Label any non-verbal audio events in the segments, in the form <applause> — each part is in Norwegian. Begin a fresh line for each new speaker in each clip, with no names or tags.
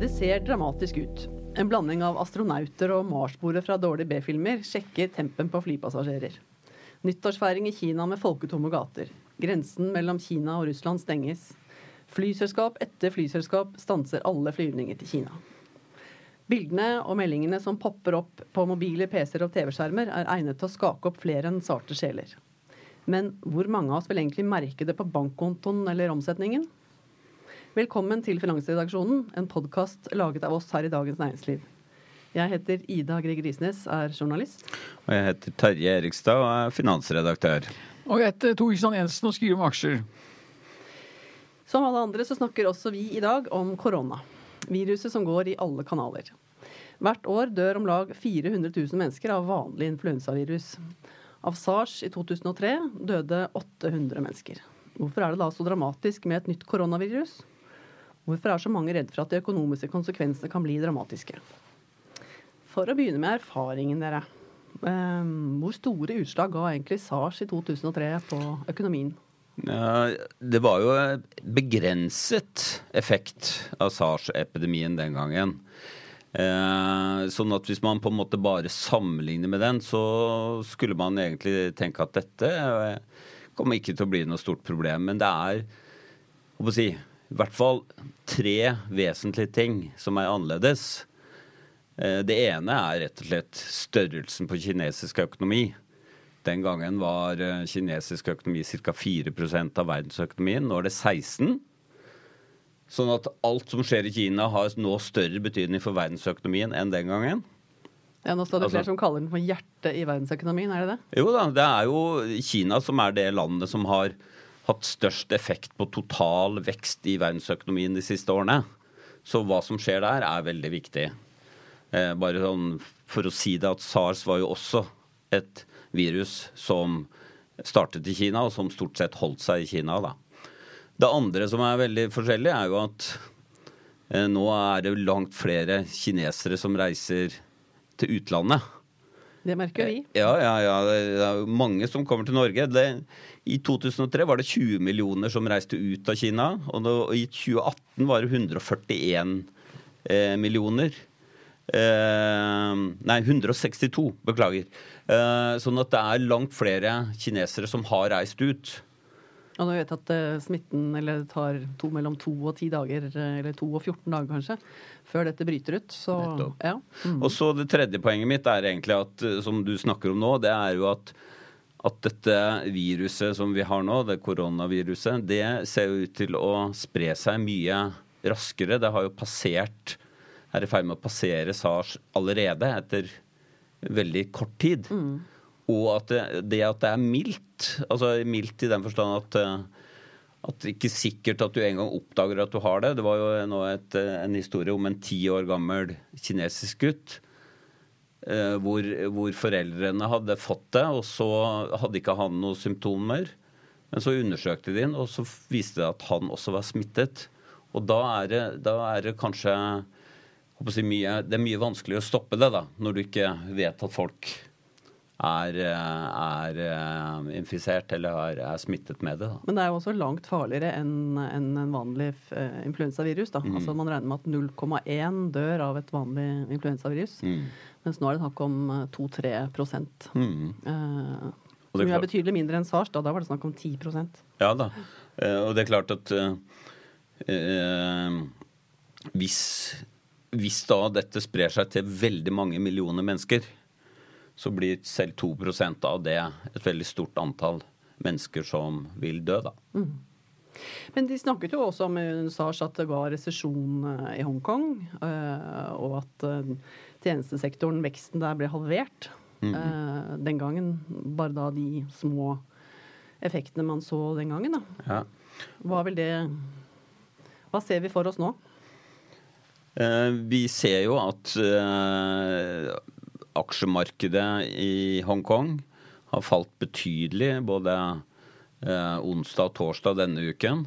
Det ser dramatisk ut. En blanding av astronauter og marsboere fra dårlige B-filmer sjekker tempen på flypassasjerer. Nyttårsfeiring i Kina med folketomme gater. Grensen mellom Kina og Russland stenges. Flyselskap etter flyselskap stanser alle flyvninger til Kina. Bildene og meldingene som popper opp på mobile PC-er og TV-skjermer, er egnet til å skake opp flere enn sarte sjeler. Men hvor mange av oss vil egentlig merke det på bankkontoen eller omsetningen? Velkommen til Finansredaksjonen, en podkast laget av oss her i Dagens Næringsliv. Jeg heter Ida Grieg Risnes, er journalist.
Og jeg heter Terje Erikstad og er finansredaktør.
Og jeg heter Tor Kristian Jensen og skriver om aksjer.
Som alle andre så snakker også vi i dag om korona. Viruset som går i alle kanaler. Hvert år dør om lag 400 000 mennesker av vanlig influensavirus. Av sars i 2003 døde 800 mennesker. Hvorfor er det da så dramatisk med et nytt koronavirus? Hvorfor er så mange redd for at de økonomiske konsekvensene kan bli dramatiske? For å begynne med erfaringen, dere. Hvor store utslag ga egentlig SARS i 2003 på økonomien?
Det var jo begrenset effekt av SARS-epidemien den gangen. Eh, sånn at hvis man på en måte bare sammenligner med den, så skulle man egentlig tenke at dette kommer ikke til å bli noe stort problem. Men det er å si, i hvert fall tre vesentlige ting som er annerledes. Det ene er rett og slett størrelsen på kinesisk økonomi. Den gangen var kinesisk økonomi ca. 4% av verdensøkonomien. Nå er det 16 Sånn at alt som skjer i Kina har nå større betydning for verdensøkonomien enn den gangen.
Ja, Nå står det
Altså-
flere som kaller den for hjertet i verdensøkonomien, er det det?
Jo da, det er jo Kina som er det landet som har hatt størst effekt på total vekst i verdensøkonomien de siste årene. Så hva som skjer der, er veldig viktig. Eh, bare sånn for å si det at SARS var jo også et virus som startet i Kina, og som stort sett holdt seg i Kina, da. Det andre som er veldig forskjellig, er jo at eh, nå er det langt flere kinesere som reiser til utlandet.
Det merker vi.
Ja, ja, ja. Det er mange som kommer til Norge. Det, I 2003 var det 20 millioner som reiste ut av Kina. Og, det, og i 2018 var det 141 eh, millioner. Eh, nei, 162. Beklager. Eh, sånn at det er langt flere kinesere som har reist ut.
Og nå vet at uh, smitten eller det tar to, mellom to og ti dager, eh, eller to og 14 dager kanskje, før dette bryter ut. Så ja. Mm.
Og så Det tredje poenget mitt er egentlig at, eh, som du snakker om nå, det er jo at, at dette viruset som vi har nå, det koronaviruset, det ser jo ut til å spre seg mye raskere. Det har jo passert Er i ferd med å passere SARS allerede etter veldig kort tid. Og at det, det at det er mildt, altså mildt i den forstand at eh, det ikke er sikkert at du engang oppdager at du har det. Det var jo nå et, en historie om en ti år gammel kinesisk gutt. eh, Hvor, hvor foreldrene hadde fått det, og så hadde ikke han noen symptomer. Men så undersøkte de den, og så viste det at han også var smittet. Og da er det, da er det kanskje si mye, Det er mye vanskeligere å stoppe det, da, når du ikke vet at folk er, er eh, infisert eller er, er smittet med det. Da.
Men det er jo også langt farligere enn en, en vanlig eh, influensavirus. da.
Mm.
Altså Man regner med at 0,1 dør av et vanlig influensavirus.
Mm.
Mens nå er det snakk om eh, 2-3 prosent.
Mm.
Eh, som
er
er betydelig mindre enn SARS. Da, da var det snakk om 10%
Ja da. Eh, og det er klart at eh, eh, hvis, hvis da dette sprer seg til veldig mange millioner mennesker, så blir selv 2% av det et veldig stort antall mennesker som vil dø, da.
Men de snakket jo også om under SARS at det var resesjon eh, i Hongkong, eh, og at eh, tjenestesektoren, veksten der, ble halvert. eh, den gangen. Bare da de små effektene man så den gangen, da.
Ja.
Hva vil det Hva ser vi for oss nå?
Eh, Vi ser jo at eh, aksjemarkedet i Hongkong har falt betydelig både eh, onsdag og torsdag denne uken.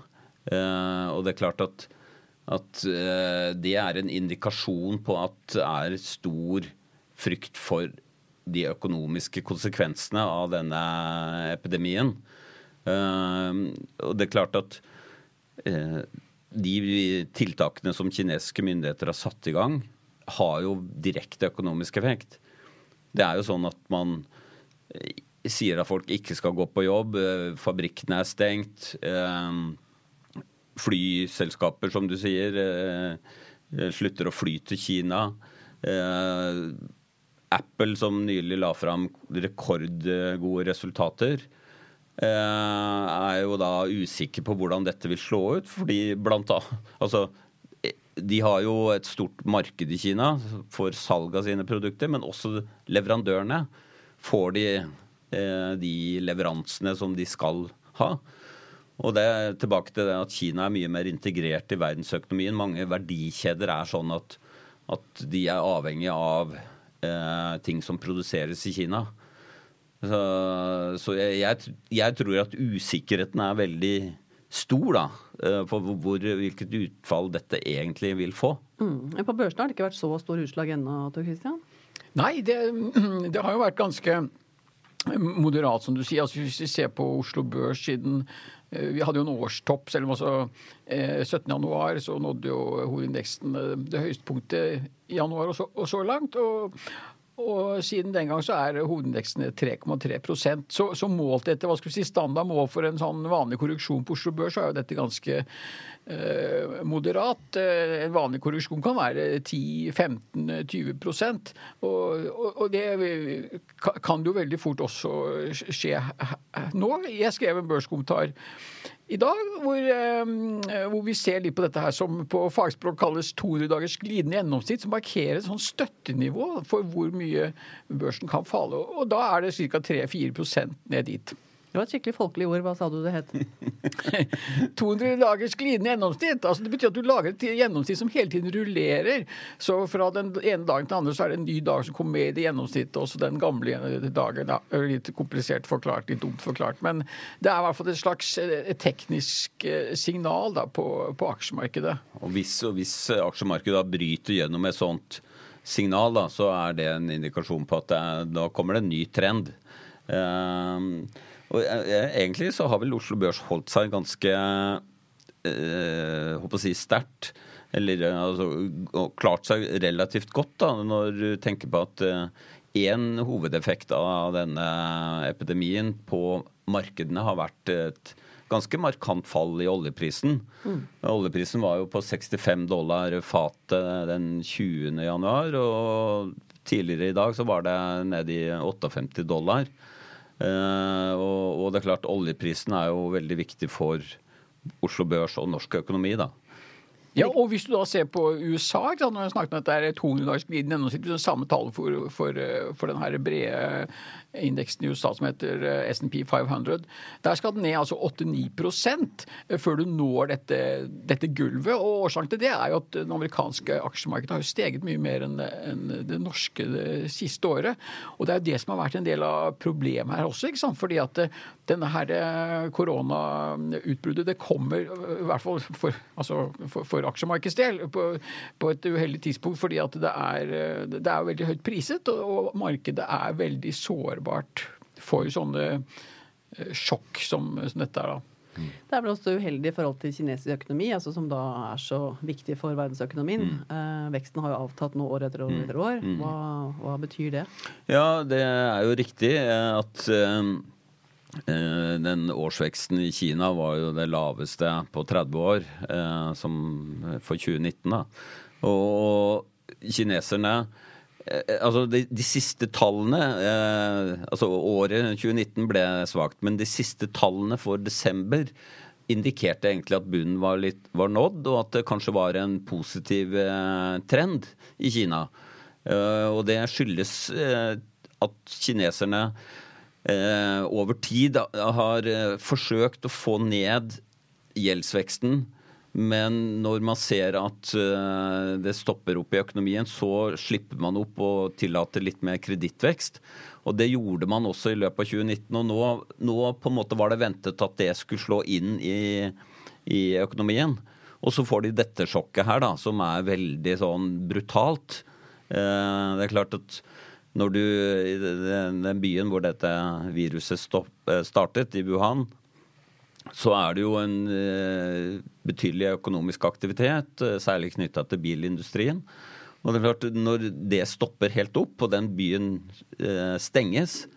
Eh, og det er klart at, at eh, det er en indikasjon på at det er stor frykt for de økonomiske konsekvensene av denne epidemien. Eh, og det er klart at eh, de tiltakene som kinesiske myndigheter har satt i gang, har jo direkte økonomisk effekt. Det er jo sånn at man eh, sier at folk ikke skal gå på jobb, eh, fabrikkene er stengt. eh, Flyselskaper, som du sier, slutter å fly til Kina. Apple, som nylig la fram rekordgode resultater, er jo da usikker på hvordan dette vil slå ut. Fordi blant annet Altså, de har jo et stort marked i Kina for salg av sine produkter, men også leverandørene får de eh, de leveransene som de skal ha. Og det er tilbake til det at Kina er mye mer integrert i verdensøkonomien. Mange verdikjeder er sånn at, at de er avhengig av eh, ting som produseres i Kina. Så, så jeg, jeg, tror at usikkerheten er veldig stor da, eh, for hvor, hvilket utfall dette egentlig vil få.
Mm. På børsene har det ikke vært så stor utslag ennå, Tor Christian?
Nei, det, <clears throat> det har jo vært ganske moderat, som du sier. Altså, hvis vi ser på Oslo Børs siden eh, Vi hadde jo en årstopp, selv om altså eh, 17.1 så nådde jo hovedindeksen det høyeste punktet i januar og så, og så langt. og og siden den gang så er hovedindeksen 3,3 så, så målt etter hva skal vi si, standard mål for en sånn vanlig korreksjon på Oslo Børs, så er jo dette ganske eh, moderat. Eh, en vanlig korreksjon kan være 10-15-20 og, og, og det kan jo veldig fort også skje nå. Jeg skrev en børskommentar i dag, hvor, eh, hvor vi ser litt på dette her som på fagspråk kalles 200 dagers glidende gjennomsnitt, som markerer et sånn støttenivå for hvor mye børsen kan falle. Og da er det ca. 3-4% ned dit.
Det var et skikkelig folkelig ord. Hva sa du det het? <laughs>
200 dagers glidende gjennomsnitt. altså Det betyr at du lager et gjennomsnitt som hele tiden rullerer. Så fra den ene dagen til den andre så er det en ny dag som kommer med i det gjennomsnittet. Også den gamle dagen. Ja, litt komplisert forklart, litt dumt forklart. Men det er i hvert fall et slags eh, teknisk eh, signal da, på, på aksjemarkedet.
Og hvis, og hvis aksjemarkedet da bryter gjennom et sånt signal, da, så er det en indikasjon på at det er, da kommer det en ny trend. Ehm, og jeg- jeg- egentlig så har vel Oslo Børs holdt seg ganske eh, håper å si sterkt. Eller eh, altså, klart seg relativt godt, da, når du tenker på at én hovedeffekt av denne epidemien på markedene har vært et ganske markant fall i oljeprisen. Oljeprisen var jo på 65 dollar fatet den 20. januar, og tidligere i dag så var det nede i 58 dollar. Eh, og, det er klart, oljeprisen er jo veldig viktig for Oslo Børs og norsk økonomi, da.
Ja, og hvis du da ser på USA, ikke sant, når jeg snakket om at det er 200 dagers glidende det samme tall for, for, for den her brede indeksen i USA som heter eh, S&P 500, der skal den ned altså 8-9 før du når dette, dette gulvet. Og årsaken til det er jo at det amerikanske aksjemarkedet har jo steget mye mer enn en det norske det siste året. Og det er jo det som har vært en del av problemet her også, ikke sant? fordi at eh, denne her eh, koronautbruddet det kommer, eh, i hvert fall for, altså for, for aksjemarkedets del, på, på et uheldig tidspunkt. Fordi at det er, eh, det er veldig høyt priset, og, og markedet er veldig sårbart for sånne eh, sjokk som, som dette er. da.
Det er vel også uheldig i forhold til kinesisk økonomi, altså som da er så viktig for verdensøkonomien. Eh, veksten har jo avtatt nå år etter år etter år. Hva, hva betyr det?
Ja, det er jo riktig eh, at eh, den årsveksten i Kina var jo det laveste på 30 år, eh, som for 2019. da. Og kineserne eh, Altså, de, de siste tallene eh, Altså, året 2019 ble svakt, men de siste tallene for desember indikerte egentlig at bunnen var, litt, var nådd, og at det kanskje var en positiv eh, trend i Kina. Eh, og det skyldes eh, at kineserne eh, over tid har eh, forsøkt å få ned gjeldsveksten. Men når man ser at uh, det stopper opp i økonomien, så slipper man opp og tillater litt mer kredittvekst. Og det gjorde man også i løpet av 2019. Og nå, nå, på en måte var det ventet at det skulle slå inn i, i økonomien. Og så får de dette sjokket her, da, som er veldig sånn brutalt. Det er klart at når du i den, byen hvor dette viruset stopp, startet, i Wuhan, så er det jo en eh, betydelig økonomisk aktivitet, eh, særlig knytta til bilindustrien. Og det er klart, Når det stopper helt opp, og den byen eh, stenges,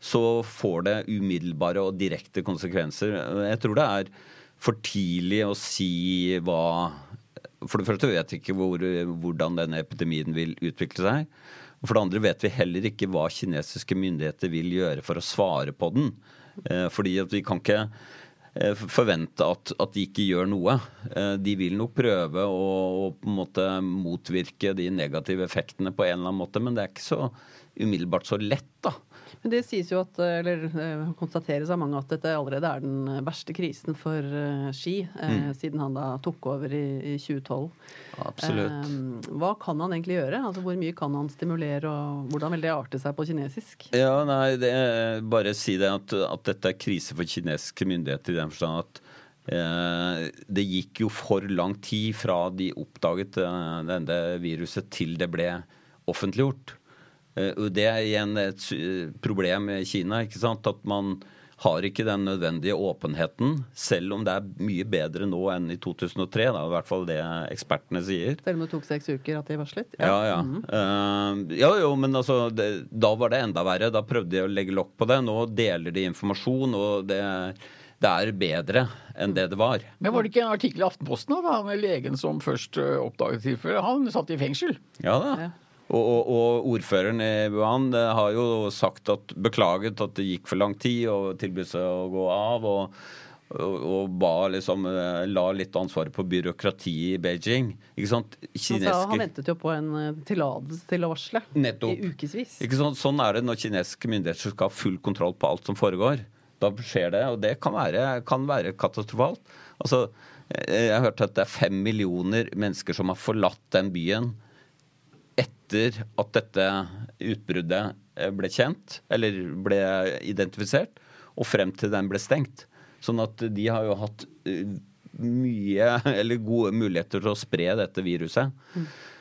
så får det umiddelbare og direkte konsekvenser. Jeg tror det er for tidlig å si hva For det første vet vi ikke hvor, hvordan denne epidemien vil utvikle seg. Og for det andre vet vi heller ikke hva kinesiske myndigheter vil gjøre for å svare på den. Fordi at vi kan ikke Eh, forvente at, at, de ikke gjør noe. Eh, de vil nok prøve å, å, på en måte motvirke de negative effektene på en eller annen måte, men det er ikke så umiddelbart så lett, da.
Men det sies jo at, eller eh, konstateres av mange at dette allerede er den verste krisen for Ski, mm. siden han da tok over i, i 2012.
Absolutt.
hva kan han egentlig gjøre? Altså Hvor mye kan han stimulere, og hvordan vil det arte seg på kinesisk?
Ja, nei, det, Bare si det at, at dette er krise for kinesiske myndigheter i den forstand at eh, det gikk jo for lang tid fra de oppdaget eh, denne viruset til det ble offentliggjort. Eh, det er igjen et problem i Kina. ikke sant? At man har ikke den nødvendige åpenheten, selv om det er mye bedre nå enn i 2003. Det er I hvert fall det ekspertene sier.
Selv om det tok seks uker at de varslet?
Ja, ja. ja. Mm -hmm. uh, ja jo, men altså, det, da var det enda verre. Da prøvde de å legge lokk på det. Nå deler de informasjon, og det det er bedre enn det det var.
Men Var det ikke en artikkel i Aftenposten da, han legen som først eh, oppdaget tilfellet? Han satt i fengsel.
Ja da. Ja. Og, og, og, ordføreren i Wuhan har jo sagt at beklaget at det gikk for lang tid, og tilbød seg å gå av. og og, ba liksom, eh, la litt ansvaret på byråkratiet i Beijing. Ikke sant?
Kinesiske... Han, han ventet jo på en eh, tillatelse til å varsle
Nettopp.
i ukevis.
Sånn er det når kinesiske myndigheter skal ha full kontroll på alt som foregår. Da skjer det, og det kan være, kan være katastrofalt. Altså, jeg har hørt at det er fem millioner mennesker som har forlatt den byen etter at dette utbruddet eh, ble kjent, eller ble identifisert, og frem til den ble stengt. Sånn at de har jo hatt eh, mye, <laughs> eller gode muligheter til å spre dette viruset.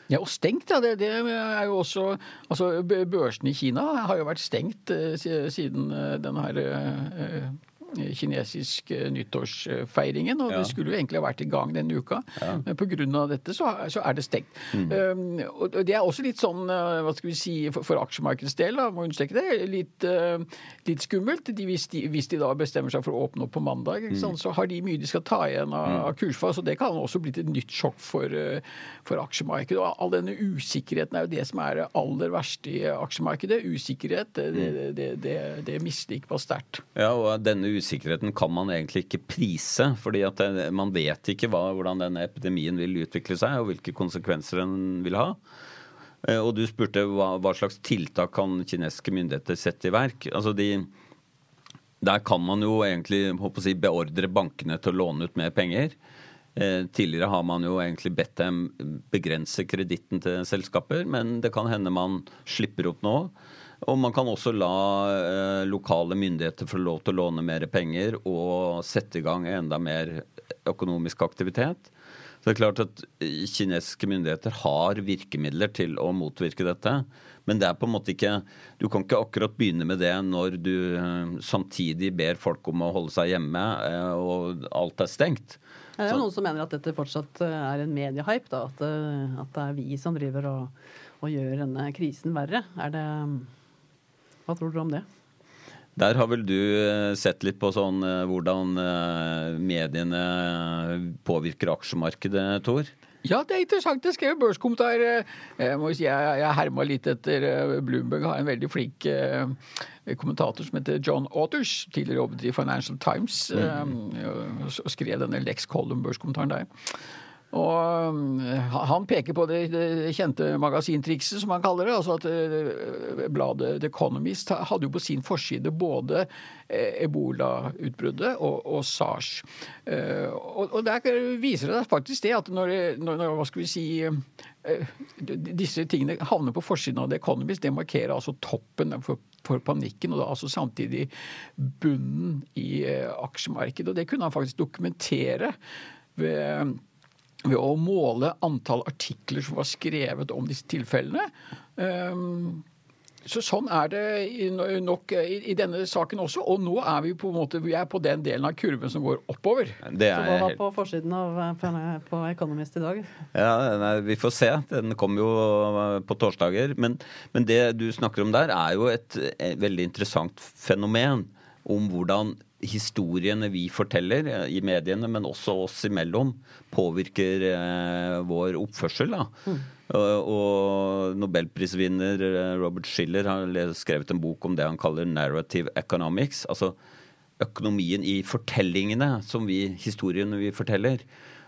Ja, og stengt, ja. Det, det, er jo også Altså, børsene i Kina har jo vært stengt eh, siden denne her kinesisk eh, nyttårsfeiringen. Og ja. det skulle jo egentlig ha vært i gang denne uka. Ja. Men pga. dette så, så, er det stengt. Mm. Um, og det er også litt sånn, eh, hva skal vi si, for, for aksjemarkedets del, da, må understreke det, litt, uh, litt skummelt. De, hvis, de, hvis, de, da bestemmer seg for å åpne opp på mandag, mm. så har de mye de skal ta igjen av, mm. av kursfall. Så det kan også blitt et nytt sjokk for, for aksjemarkedet. Og all denne usikkerheten er jo det som er det aller verste i aksjemarkedet. Usikkerhet, det, det, det, det, det misliker sterkt.
Ja, og denne usikkerheten kan man egentlig ikke prise. fordi at det, man vet ikke hva, hvordan denne epidemien vil utvikle seg, og hvilke konsekvenser den vil ha. Eh, og du spurte hva, hva slags tiltak kan kinesiske myndigheter sette i verk. Altså de, der kan man jo egentlig si, beordre bankene til å låne ut mer penger. Eh, tidligere har man jo egentlig bedt dem begrense kreditten til selskaper, men det kan hende man slipper opp nå. Og man kan også la eh, lokale myndigheter få lov til å låne mer penger og sette i gang enda mer økonomisk aktivitet. Så det er klart at Kinesiske myndigheter har virkemidler til å motvirke dette. Men det er på en måte ikke Du kan ikke akkurat begynne med det når du eh, samtidig ber folk om å holde seg hjemme eh, og alt er stengt.
Det er noen som mener at dette fortsatt er en mediehype. Da, at, at, det er vi som driver og, og gjør denne krisen verre. Er det hva tror dere om det?
Der har vel du eh, sett litt på sånn eh, hvordan eh, mediene påvirker aksjemarkedet, Tor?
Ja, det er interessant. Jeg skrev børskommentar. Jeg må si jeg, jeg herma litt etter Bloomberg. Har en veldig flink kommentator som heter John Otters. Tidligere jobbet i Financial Times. Mm. Og skrev denne Lex Column-børskommentaren der. Og um, han peker på det, det kjente magasintrikset, som han kaller det. altså at uh, Bladet The Economist hadde jo på sin forside både uh, ebolautbruddet og, og SARS. Og, og, der viser det faktisk det at når, når, når hva skal vi si disse tingene havner på forsiden av The Economist, det markerer altså toppen for, for panikken, og da altså samtidig bunnen i aksjemarkedet. Og det kunne han faktisk dokumentere ved ved å måle antall artikler som var skrevet om disse tilfellene. Ehm, så sånn er det nok i, denne saken også. Og nå er vi på en måte vi er på den delen av kurven som går oppover.
Det er så hva var på forsiden av på Economist i dag?
Ja, nei, Vi får se. Den kommer jo på torsdager. Men, men, det du snakker om der, er jo et, et veldig interessant fenomen om hvordan historiene vi forteller eh, i mediene, men også oss imellom, påvirker eh, vår oppførsel. Da. Mm. Og, og nobelprisvinner eh, Robert Schiller har skrevet en bok om det han kaller 'narrative economics'. altså økonomien i fortellingene, som vi, historiene vi forteller.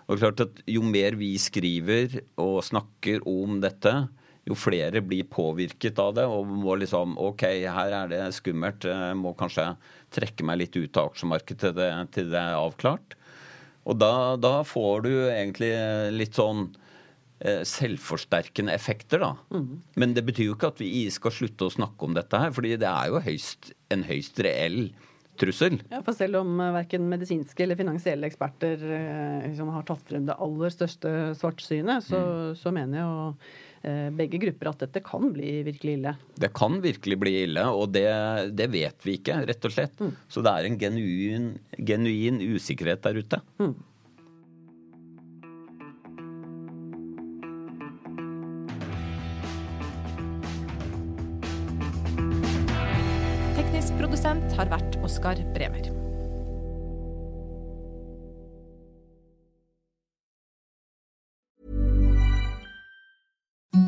Og klart at Jo mer vi skriver og snakker om dette, jo flere blir påvirket av det og må liksom OK, her er det skummelt. Jeg må kanskje trekke meg litt ut av aksjemarkedet til det, til det er avklart. Og da, da, får du egentlig litt sånn eh, selvforsterkende effekter, da. Mm. Men det betyr jo ikke at vi skal slutte å snakke om dette her, fordi det er jo høyst, en høyst reell trussel.
Ja, for selv om uh, verken medisinske eller finansielle eksperter liksom har tatt frem det aller største svartsynet, så, mm. så mener jeg jo begge grupper at dette kan bli virkelig ille.
Det kan virkelig bli ille, og det, det vet vi ikke, rett og slett. Mm. Så det er en genuin, genuin usikkerhet der ute. Mm.
produsent har vært Oskar Bremer.